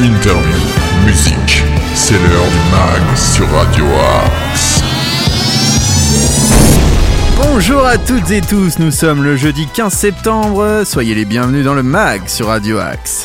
interview, musique. C'est l'heure du mag sur Radio Axe. Bonjour à toutes et tous, nous sommes le jeudi 15 septembre, soyez les bienvenus dans le mag sur Radio Axe.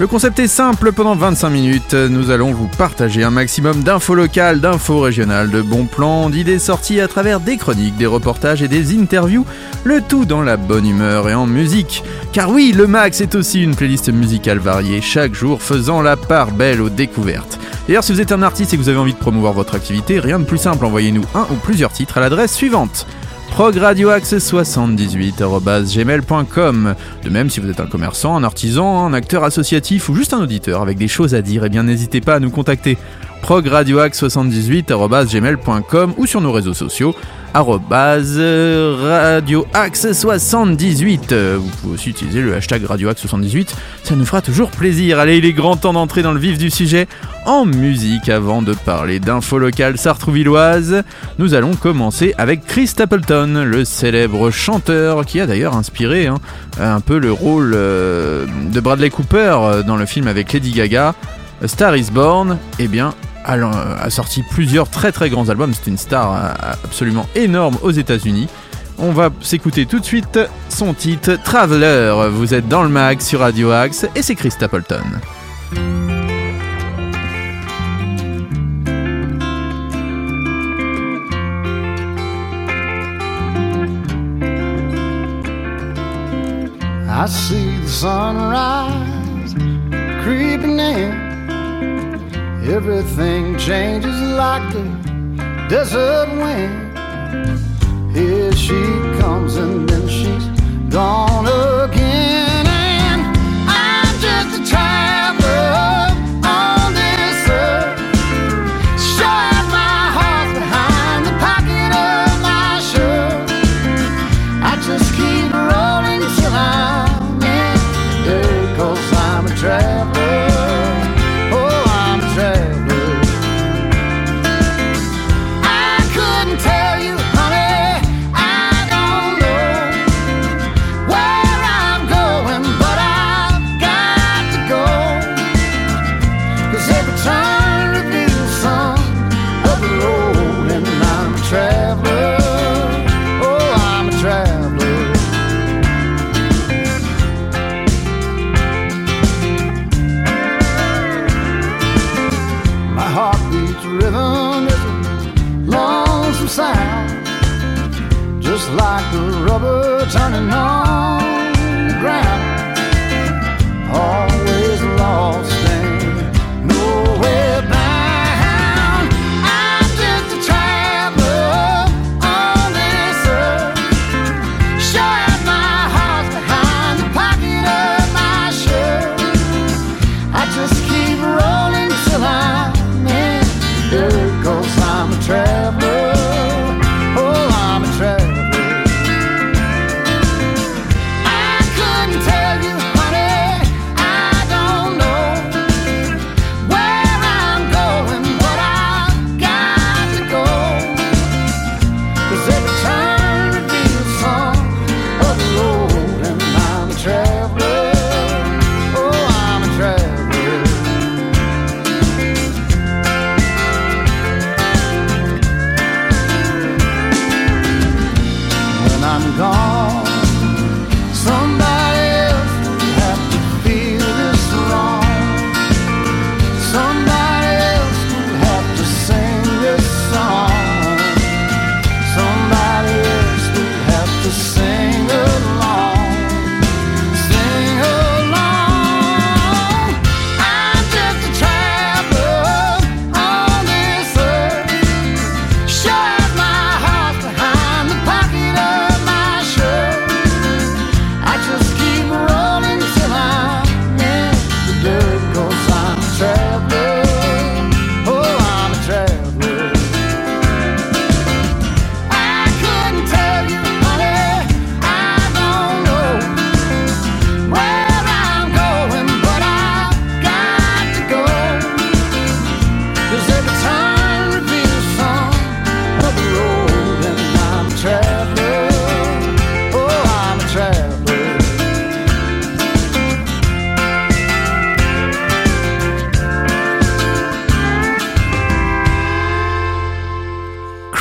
Le concept est simple, pendant 25 minutes, nous allons vous partager un maximum d'infos locales, d'infos régionales, de bons plans, d'idées sorties à travers des chroniques, des reportages et des interviews, le tout dans la bonne humeur et en musique. Car oui, le mag c'est aussi une playlist musicale variée, chaque jour faisant la part belle aux découvertes. D'ailleurs, si vous êtes un artiste et que vous avez envie de promouvoir votre activité, rien de plus simple, envoyez-nous un ou plusieurs titres à l'adresse suivante progradioaxe78.gmail.com De même, si vous êtes un commerçant, un artisan, un acteur associatif ou juste un auditeur avec des choses à dire, eh bien n'hésitez pas à nous contacter progradioaxe78.gmail.com ou sur nos réseaux sociaux radioaxe78. Vous pouvez aussi utiliser le hashtag radioaxe78, ça nous fera toujours plaisir. Allez, il est grand temps d'entrer dans le vif du sujet en musique avant de parler d'infos locales sartrouvilloises. Nous allons commencer avec Chris Stapleton, le célèbre chanteur qui a d'ailleurs inspiré hein, un peu le rôle euh, de Bradley Cooper dans le film avec Lady Gaga. Star is Born, eh bien, a sorti plusieurs très très grands albums. C'est une star euh, absolument énorme aux États-Unis. On va s'écouter tout de suite son titre Traveler. Vous êtes dans le mag sur Radio Axe et c'est Chris Stapleton. I see the sunrise Everything changes like the desert wind. Here she comes and then she's gone again. And I'm just a traveler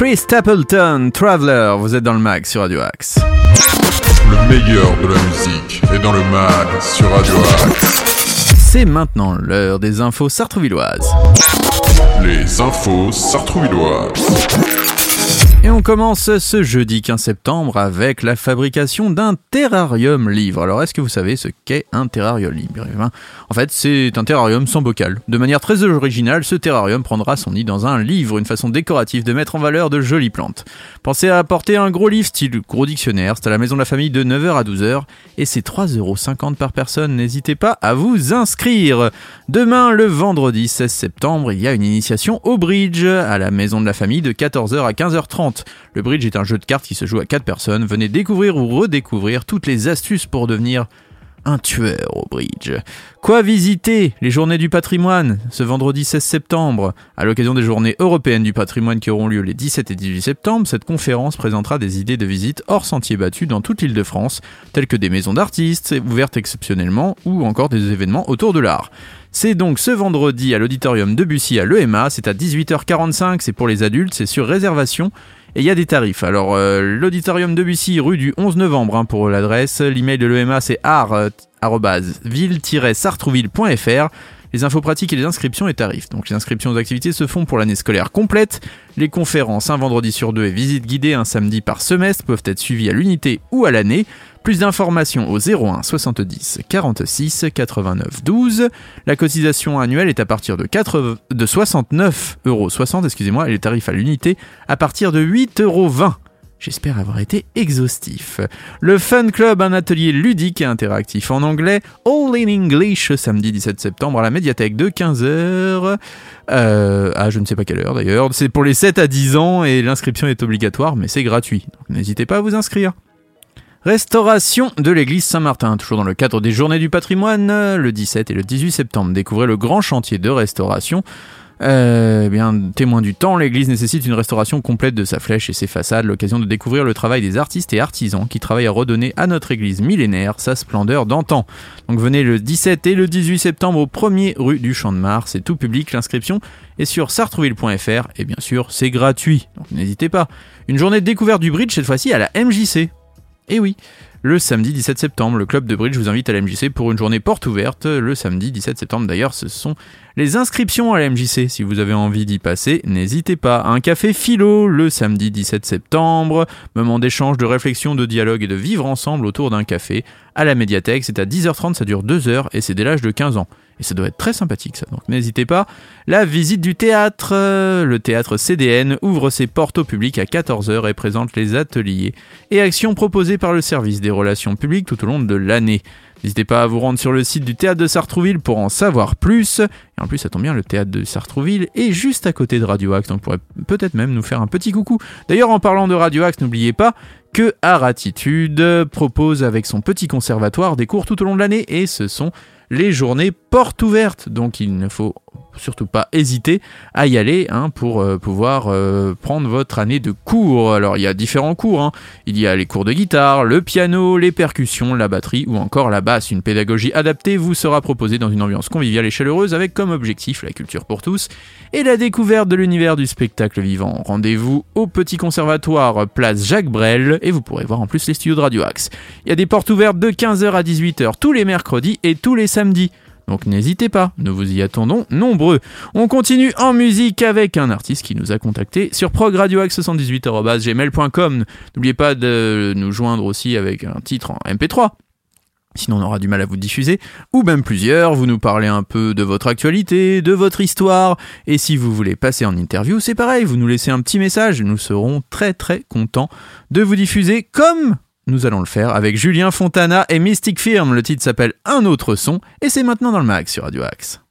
Chris Stapleton, Traveler, vous êtes dans le mag sur Radio Axe. Le meilleur de la musique est dans le mag sur Radio Axe. C'est maintenant l'heure des infos sartrouvilloises. Les infos sartrouvilloises. Commence ce jeudi 15 septembre avec la fabrication d'un terrarium livre. Alors est-ce que vous savez ce qu'est un terrarium livre En fait, c'est un terrarium sans bocal. De manière très originale, ce terrarium prendra son nid dans un livre, une façon décorative de mettre en valeur de jolies plantes. Pensez à apporter un gros livre style gros dictionnaire, c'est à la maison de la famille de 9h à 12h et c'est 3,50€ par personne. N'hésitez pas à vous inscrire. Demain, le vendredi 16 septembre, il y a une initiation au bridge à la maison de la famille de 14h à 15h30. Le bridge est un jeu de cartes qui se joue à 4 personnes. Venez découvrir ou redécouvrir toutes les astuces pour devenir un tueur au bridge. Quoi visiter Les journées du patrimoine, ce vendredi 16 septembre? À l'occasion des journées européennes du patrimoine qui auront lieu les 17 et 18 septembre, cette conférence présentera des idées de visite hors sentiers battus dans toute l'île de France, telles que des maisons d'artistes, ouvertes exceptionnellement, ou encore des événements autour de l'art. C'est donc ce vendredi à l'auditorium de Bussy à l'EMA, c'est à 18h45, c'est pour les adultes, c'est sur réservation. Et il y a des tarifs. Alors, euh, l'auditorium de Bussy, rue du 11 novembre hein, pour l'adresse. L'email de l'EMA, c'est art-ville-sartrouville.fr. Les infos pratiques et les inscriptions et tarifs. Donc les inscriptions aux activités se font pour l'année scolaire complète. Les conférences un vendredi sur deux et visites guidées un samedi par semestre peuvent être suivies à l'unité ou à l'année. Plus d'informations au 01 70 46 89 12. La cotisation annuelle est à partir de, 4, de 69,60 euros, excusez-moi, et les tarifs à l'unité à partir de 8,20 euros. J'espère avoir été exhaustif. Le Fun Club, un atelier ludique et interactif en anglais, All in English, samedi 17 septembre à la médiathèque de 15h. Euh, ah, je ne sais pas quelle heure d'ailleurs. C'est pour les 7 à 10 ans et l'inscription est obligatoire, mais c'est gratuit. N'hésitez pas à vous inscrire. Restauration de l'église Saint-Martin, toujours dans le cadre des Journées du patrimoine, le 17 et le 18 septembre. Découvrez le grand chantier de restauration euh, eh bien, témoin du temps, l'église nécessite une restauration complète de sa flèche et ses façades, l'occasion de découvrir le travail des artistes et artisans qui travaillent à redonner à notre église millénaire sa splendeur d'antan. Donc venez le 17 et le 18 septembre au 1er rue du Champ de Mars, c'est tout public, l'inscription est sur sartrouville.fr et bien sûr c'est gratuit, donc n'hésitez pas. Une journée de découverte du bridge cette fois-ci à la MJC. Eh oui, le samedi 17 septembre, le club de bridge vous invite à la pour une journée porte ouverte. Le samedi 17 septembre d'ailleurs, ce sont les inscriptions à la. Si vous avez envie d'y passer, n'hésitez pas. Un café philo le samedi 17 septembre. Moment d'échange, de réflexion, de dialogue et de vivre ensemble autour d'un café à la médiathèque. C'est à 10h30, ça dure 2 heures et c'est dès l'âge de 15 ans. Et ça doit être très sympathique ça, donc n'hésitez pas. La visite du théâtre. Le théâtre CDN ouvre ses portes au public à 14h et présente les ateliers et actions proposées par le service des relations publiques tout au long de l'année. N'hésitez pas à vous rendre sur le site du théâtre de Sartrouville pour en savoir plus. Et en plus, ça tombe bien, le théâtre de Sartrouville est juste à côté de Radio Axe, donc pourrait peut-être même nous faire un petit coucou. D'ailleurs, en parlant de Radio Axe, n'oubliez pas que Aratitude propose avec son petit conservatoire des cours tout au long de l'année et ce sont les journées portes ouvertes. Donc il ne faut surtout pas hésiter à y aller hein, pour euh, pouvoir euh, prendre votre année de cours. Alors il y a différents cours, hein. il y a les cours de guitare, le piano, les percussions, la batterie ou encore la basse. Une pédagogie adaptée vous sera proposée dans une ambiance conviviale et chaleureuse avec comme objectif la culture pour tous et la découverte de l'univers du spectacle vivant. Rendez-vous au Petit Conservatoire, place Jacques Brel et vous pourrez voir en plus les studios de Radio Axe. Il y a des portes ouvertes de 15h à 18h tous les mercredis et tous les samedis. Donc n'hésitez pas, nous vous y attendons nombreux. On continue en musique avec un artiste qui nous a contacté sur progradioaxe78.gmail.com. N'oubliez pas de nous joindre aussi avec un titre en MP3 sinon on aura du mal à vous diffuser, ou même plusieurs, vous nous parlez un peu de votre actualité, de votre histoire, et si vous voulez passer en interview, c'est pareil, vous nous laissez un petit message, nous serons très très contents de vous diffuser comme nous allons le faire avec Julien Fontana et Mystic Firm. Le titre s'appelle Un autre son et c'est maintenant dans le mag sur Radio Axe.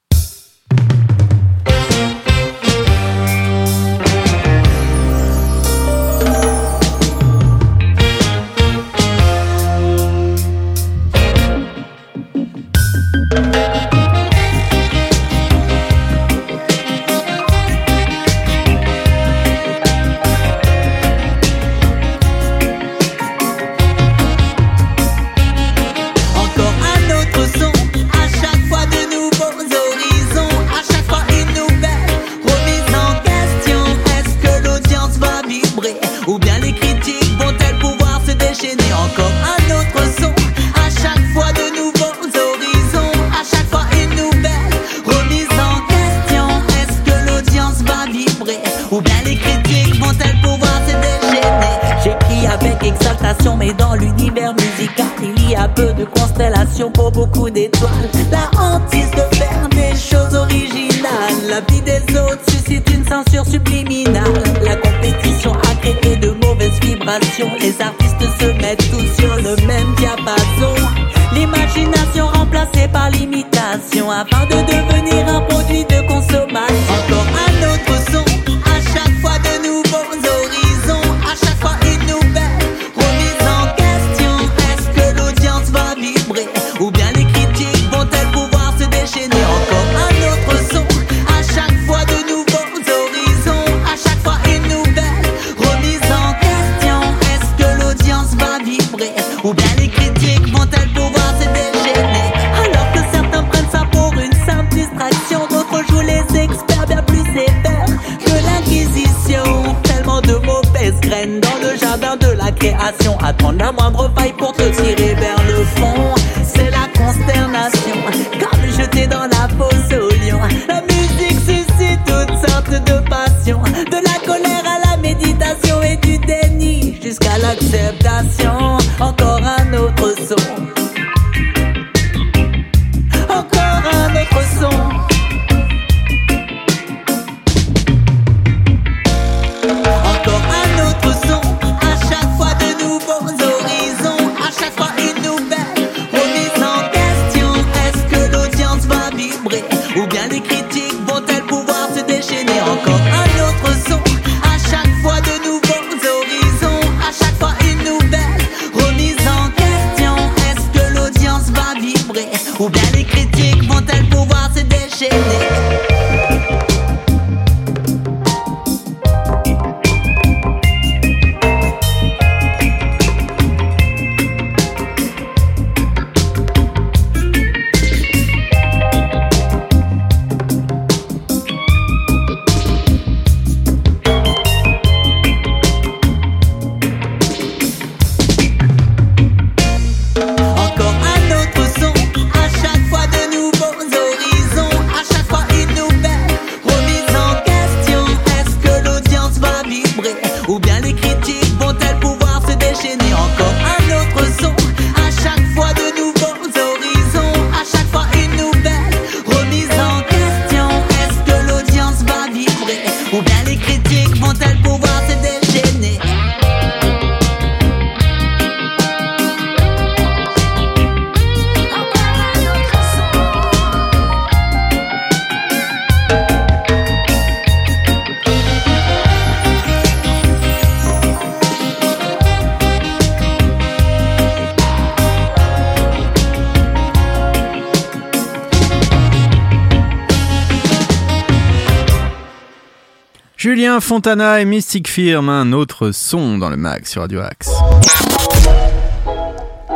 Julien Fontana et Mystic Firm, un autre son dans le mag sur Radio Axe.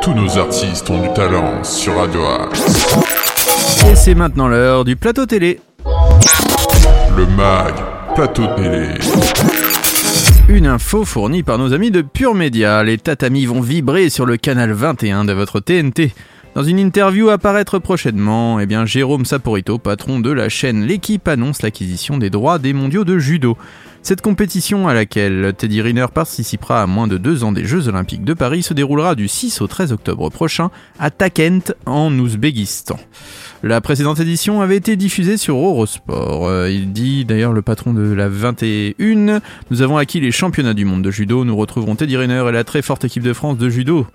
Tous nos artistes ont du talent sur Radio Axe. Et c'est maintenant l'heure du plateau télé. Le mag, plateau télé. Une info fournie par nos amis de Pure Média. Les tatamis vont vibrer sur le canal 21 de votre TNT. Dans une interview à paraître prochainement, eh Jérôme Saporito, patron de la chaîne L'équipe, annonce l'acquisition des droits des mondiaux de judo. Cette compétition à laquelle Teddy Riner participera à moins de deux ans des Jeux Olympiques de Paris se déroulera du 6 au 13 octobre prochain à Takent en Ouzbékistan. La précédente édition avait été diffusée sur Eurosport. Euh, il dit d'ailleurs le patron de la 21, nous avons acquis les championnats du monde de judo, nous retrouverons Teddy Riner et la très forte équipe de France de judo.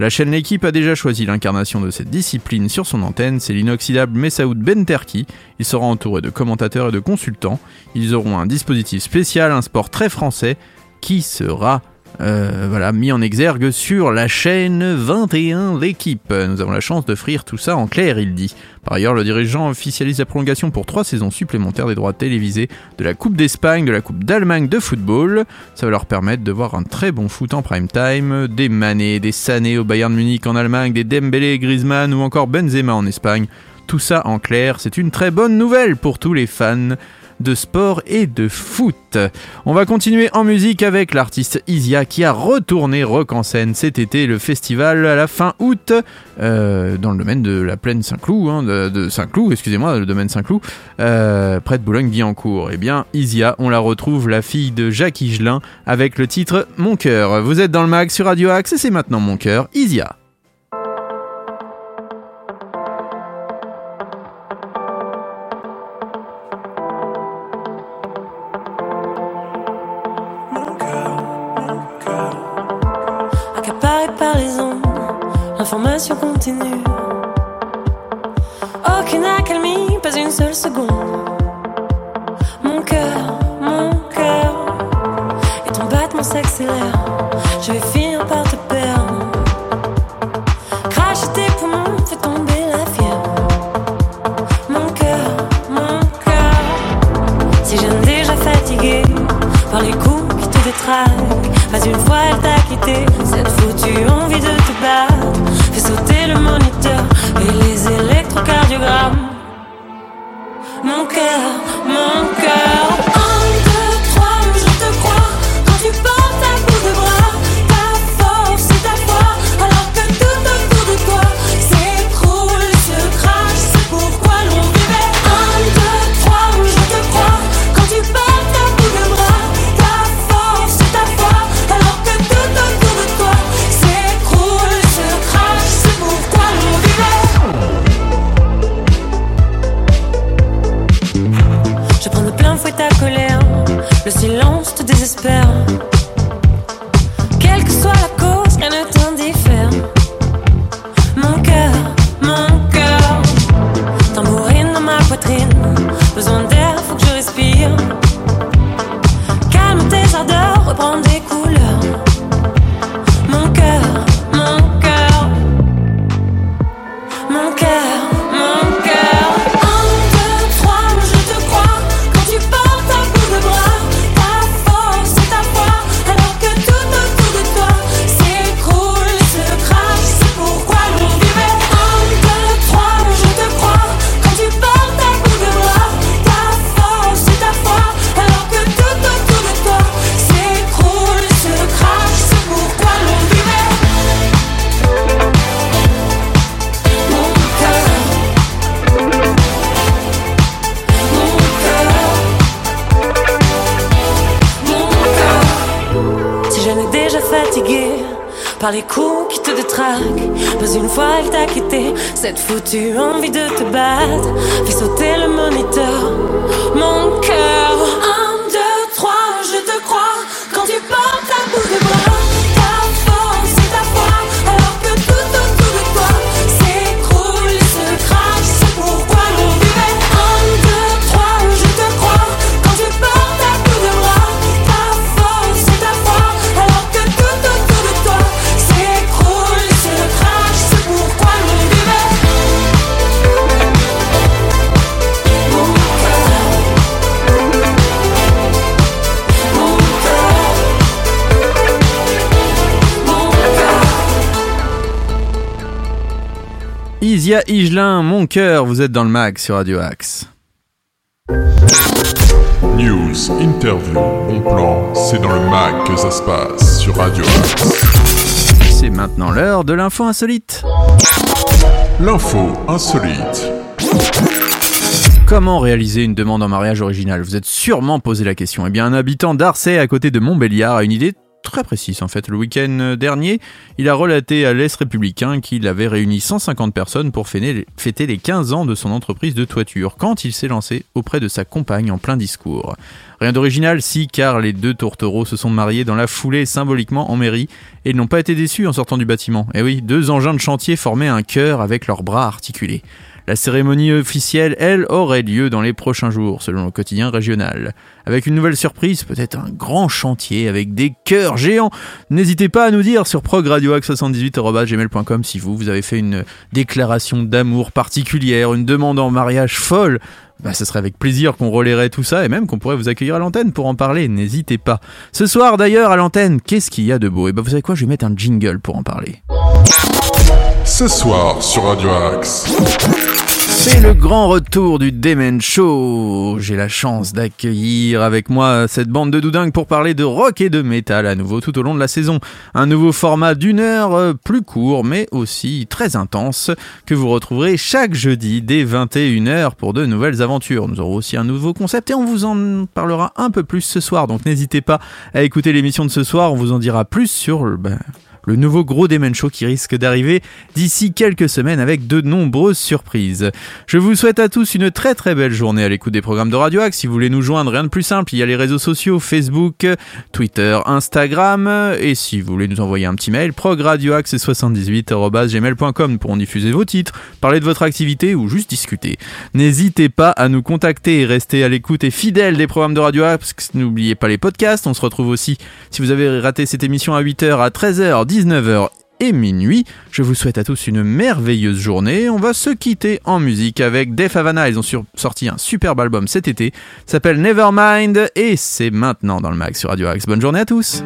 La chaîne L'équipe a déjà choisi l'incarnation de cette discipline sur son antenne, c'est l'inoxydable Messaoud Benterki. Il sera entouré de commentateurs et de consultants. Ils auront un dispositif spécial, un sport très français, qui sera euh, voilà, mis en exergue sur la chaîne 21 L'équipe. Nous avons la chance d'offrir tout ça en clair, il dit. Par ailleurs, le dirigeant officialise la prolongation pour trois saisons supplémentaires des droits télévisés de la Coupe d'Espagne, de la Coupe d'Allemagne de football. Ça va leur permettre de voir un très bon foot en prime time, des Mané, des Sané au Bayern Munich en Allemagne, des Dembélé, Griezmann ou encore Benzema en Espagne. Tout ça en clair, c'est une très bonne nouvelle pour tous les fans de sport et de foot. On va continuer en musique avec l'artiste Isia qui a retourné rock en scène cet été, le festival à la fin août, euh, dans le domaine de la plaine Saint-Cloud, hein, de, Saint-Cloud, excusez-moi, le domaine Saint-Cloud, euh, près de Boulogne-Billancourt. Eh bien, Isia, on la retrouve, la fille de Jacques Higelin, avec le titre Mon cœur. Vous êtes dans le mag sur Radio Axe et c'est maintenant Mon cœur, Isia. Par l'information continue. Aucune accalmie, pas une seule seconde. Mon cœur, mon cœur, et ton battement s'accélère. Je vais finir par te perdre. Cracher tes poumons, fait tomber la fièvre. Mon cœur, mon cœur, si je déjà fatigué par les coups qui te détraquent, pas une fois elle t'a quitté. Foutue envie de te battre fait sauter le moniteur et les électrocardiogrammes. upon the par les coups qui te détraquent, pas une fois elle t'a quitté. Cette foutue envie de te battre fait sauter le moniteur. Mon cœur, un, deux, trois, je te crois quand tu portes à bout de bras Isia Higelin, mon cœur, vous êtes dans le mag sur Radio Axe. News, interview, bon plan, c'est dans le mag que ça se passe sur Radio Axe. C'est maintenant l'heure de l'info insolite. L'info insolite. Comment réaliser une demande en mariage originale Vous êtes sûrement posé la question. Eh bien, un habitant d'Arcey, à côté de Montbéliard, a une idée très précise en fait. Le week-end dernier, il a relaté à l'Est républicain qu'il avait réuni 150 personnes pour fêter les 15 ans de son entreprise de toiture quand il s'est lancé auprès de sa compagne en plein discours. Rien d'original si, car les deux tourtereaux se sont mariés dans la foulée symboliquement en mairie et n'ont pas été déçus en sortant du bâtiment. Eh oui, deux engins de chantier formaient un cœur avec leurs bras articulés. La cérémonie officielle, elle, aurait lieu dans les prochains jours, selon le quotidien régional. Avec une nouvelle surprise, peut-être un grand chantier avec des cœurs géants. N'hésitez pas à nous dire sur progradioax78.gmail.com si vous, vous avez fait une déclaration d'amour particulière, une demande en mariage folle. Bah, ce serait avec plaisir qu'on relayerait tout ça et même qu'on pourrait vous accueillir à l'antenne pour en parler. N'hésitez pas. Ce soir, d'ailleurs, à l'antenne, qu'est-ce qu'il y a de beau? Et bah, vous savez quoi? Je vais mettre un jingle pour en parler. Ce soir sur Radio Axe. C'est le grand retour du Demen Show. J'ai la chance d'accueillir avec moi cette bande de doudingues pour parler de rock et de métal à nouveau tout au long de la saison. Un nouveau format d'une heure euh, plus court mais aussi très intense que vous retrouverez chaque jeudi dès 21h pour de nouvelles aventures. Nous aurons aussi un nouveau concept et on vous en parlera un peu plus ce soir. Donc n'hésitez pas à écouter l'émission de ce soir. On vous en dira plus sur ben, le nouveau gros Demen Show qui risque d'arriver d'ici quelques semaines avec de nombreuses surprises. Je vous souhaite à tous une très très belle journée à l'écoute des programmes de Radio Axe. Si vous voulez nous joindre, rien de plus simple, il y a les réseaux sociaux Facebook, Twitter, Instagram et si vous voulez nous envoyer un petit mail, progradioaxe78@gmail.com pour en diffuser vos titres, parler de votre activité ou juste discuter. N'hésitez pas à nous contacter et rester à l'écoute et fidèle des programmes de Radio Axe. N'oubliez pas les podcasts, on se retrouve aussi si vous avez raté cette émission à 8h à 13h 19h et minuit. Je vous souhaite à tous une merveilleuse journée. On va se quitter en musique avec Def Havana. Ils ont sorti un superbe album cet été. s'appelle Nevermind et c'est maintenant dans le mag sur Radio Axe. Bonne journée à tous.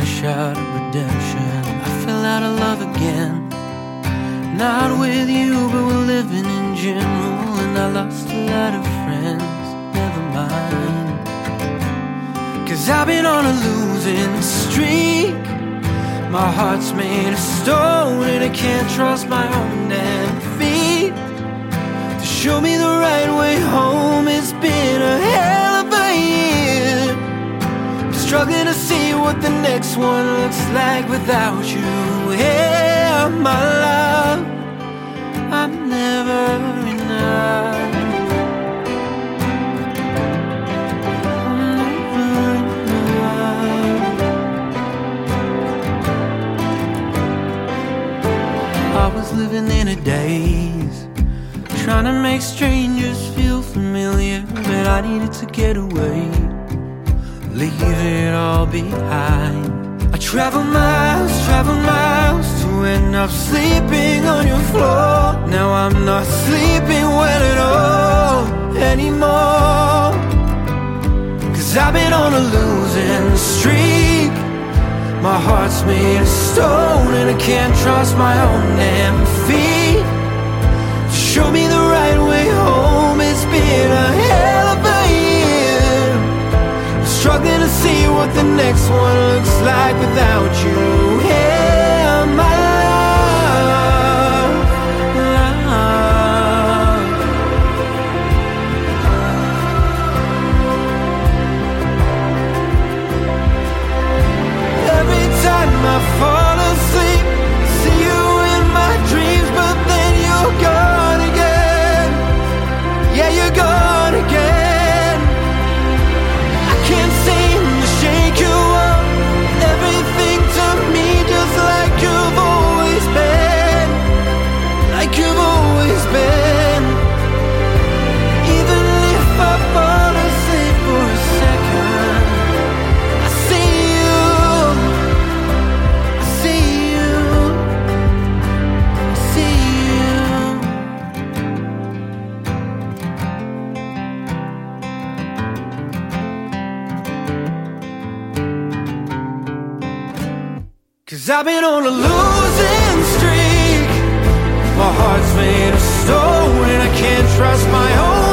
A shot of redemption. I fell out of love again. Not with you, but we're living in general. And I lost a lot of friends. Never mind. Cause I've been on a losing streak. My heart's made of stone and I can't trust my own damn what the next one looks like without you. Yeah, my love, I'm never enough. I was living in a daze, trying to make strangers feel familiar, but I needed to get away, leave it all behind. I travel miles, traveled miles to end up sleeping on your floor. Now I'm not sleeping well at all anymore. Cause I've been on a losing streak. My heart's made of stone and I can't trust my own damn feet. Show me the right way home. It's been a Struggling to see what the next one looks like without you. Yeah, I've been on a losing streak. My heart's made of stone and I can't trust my own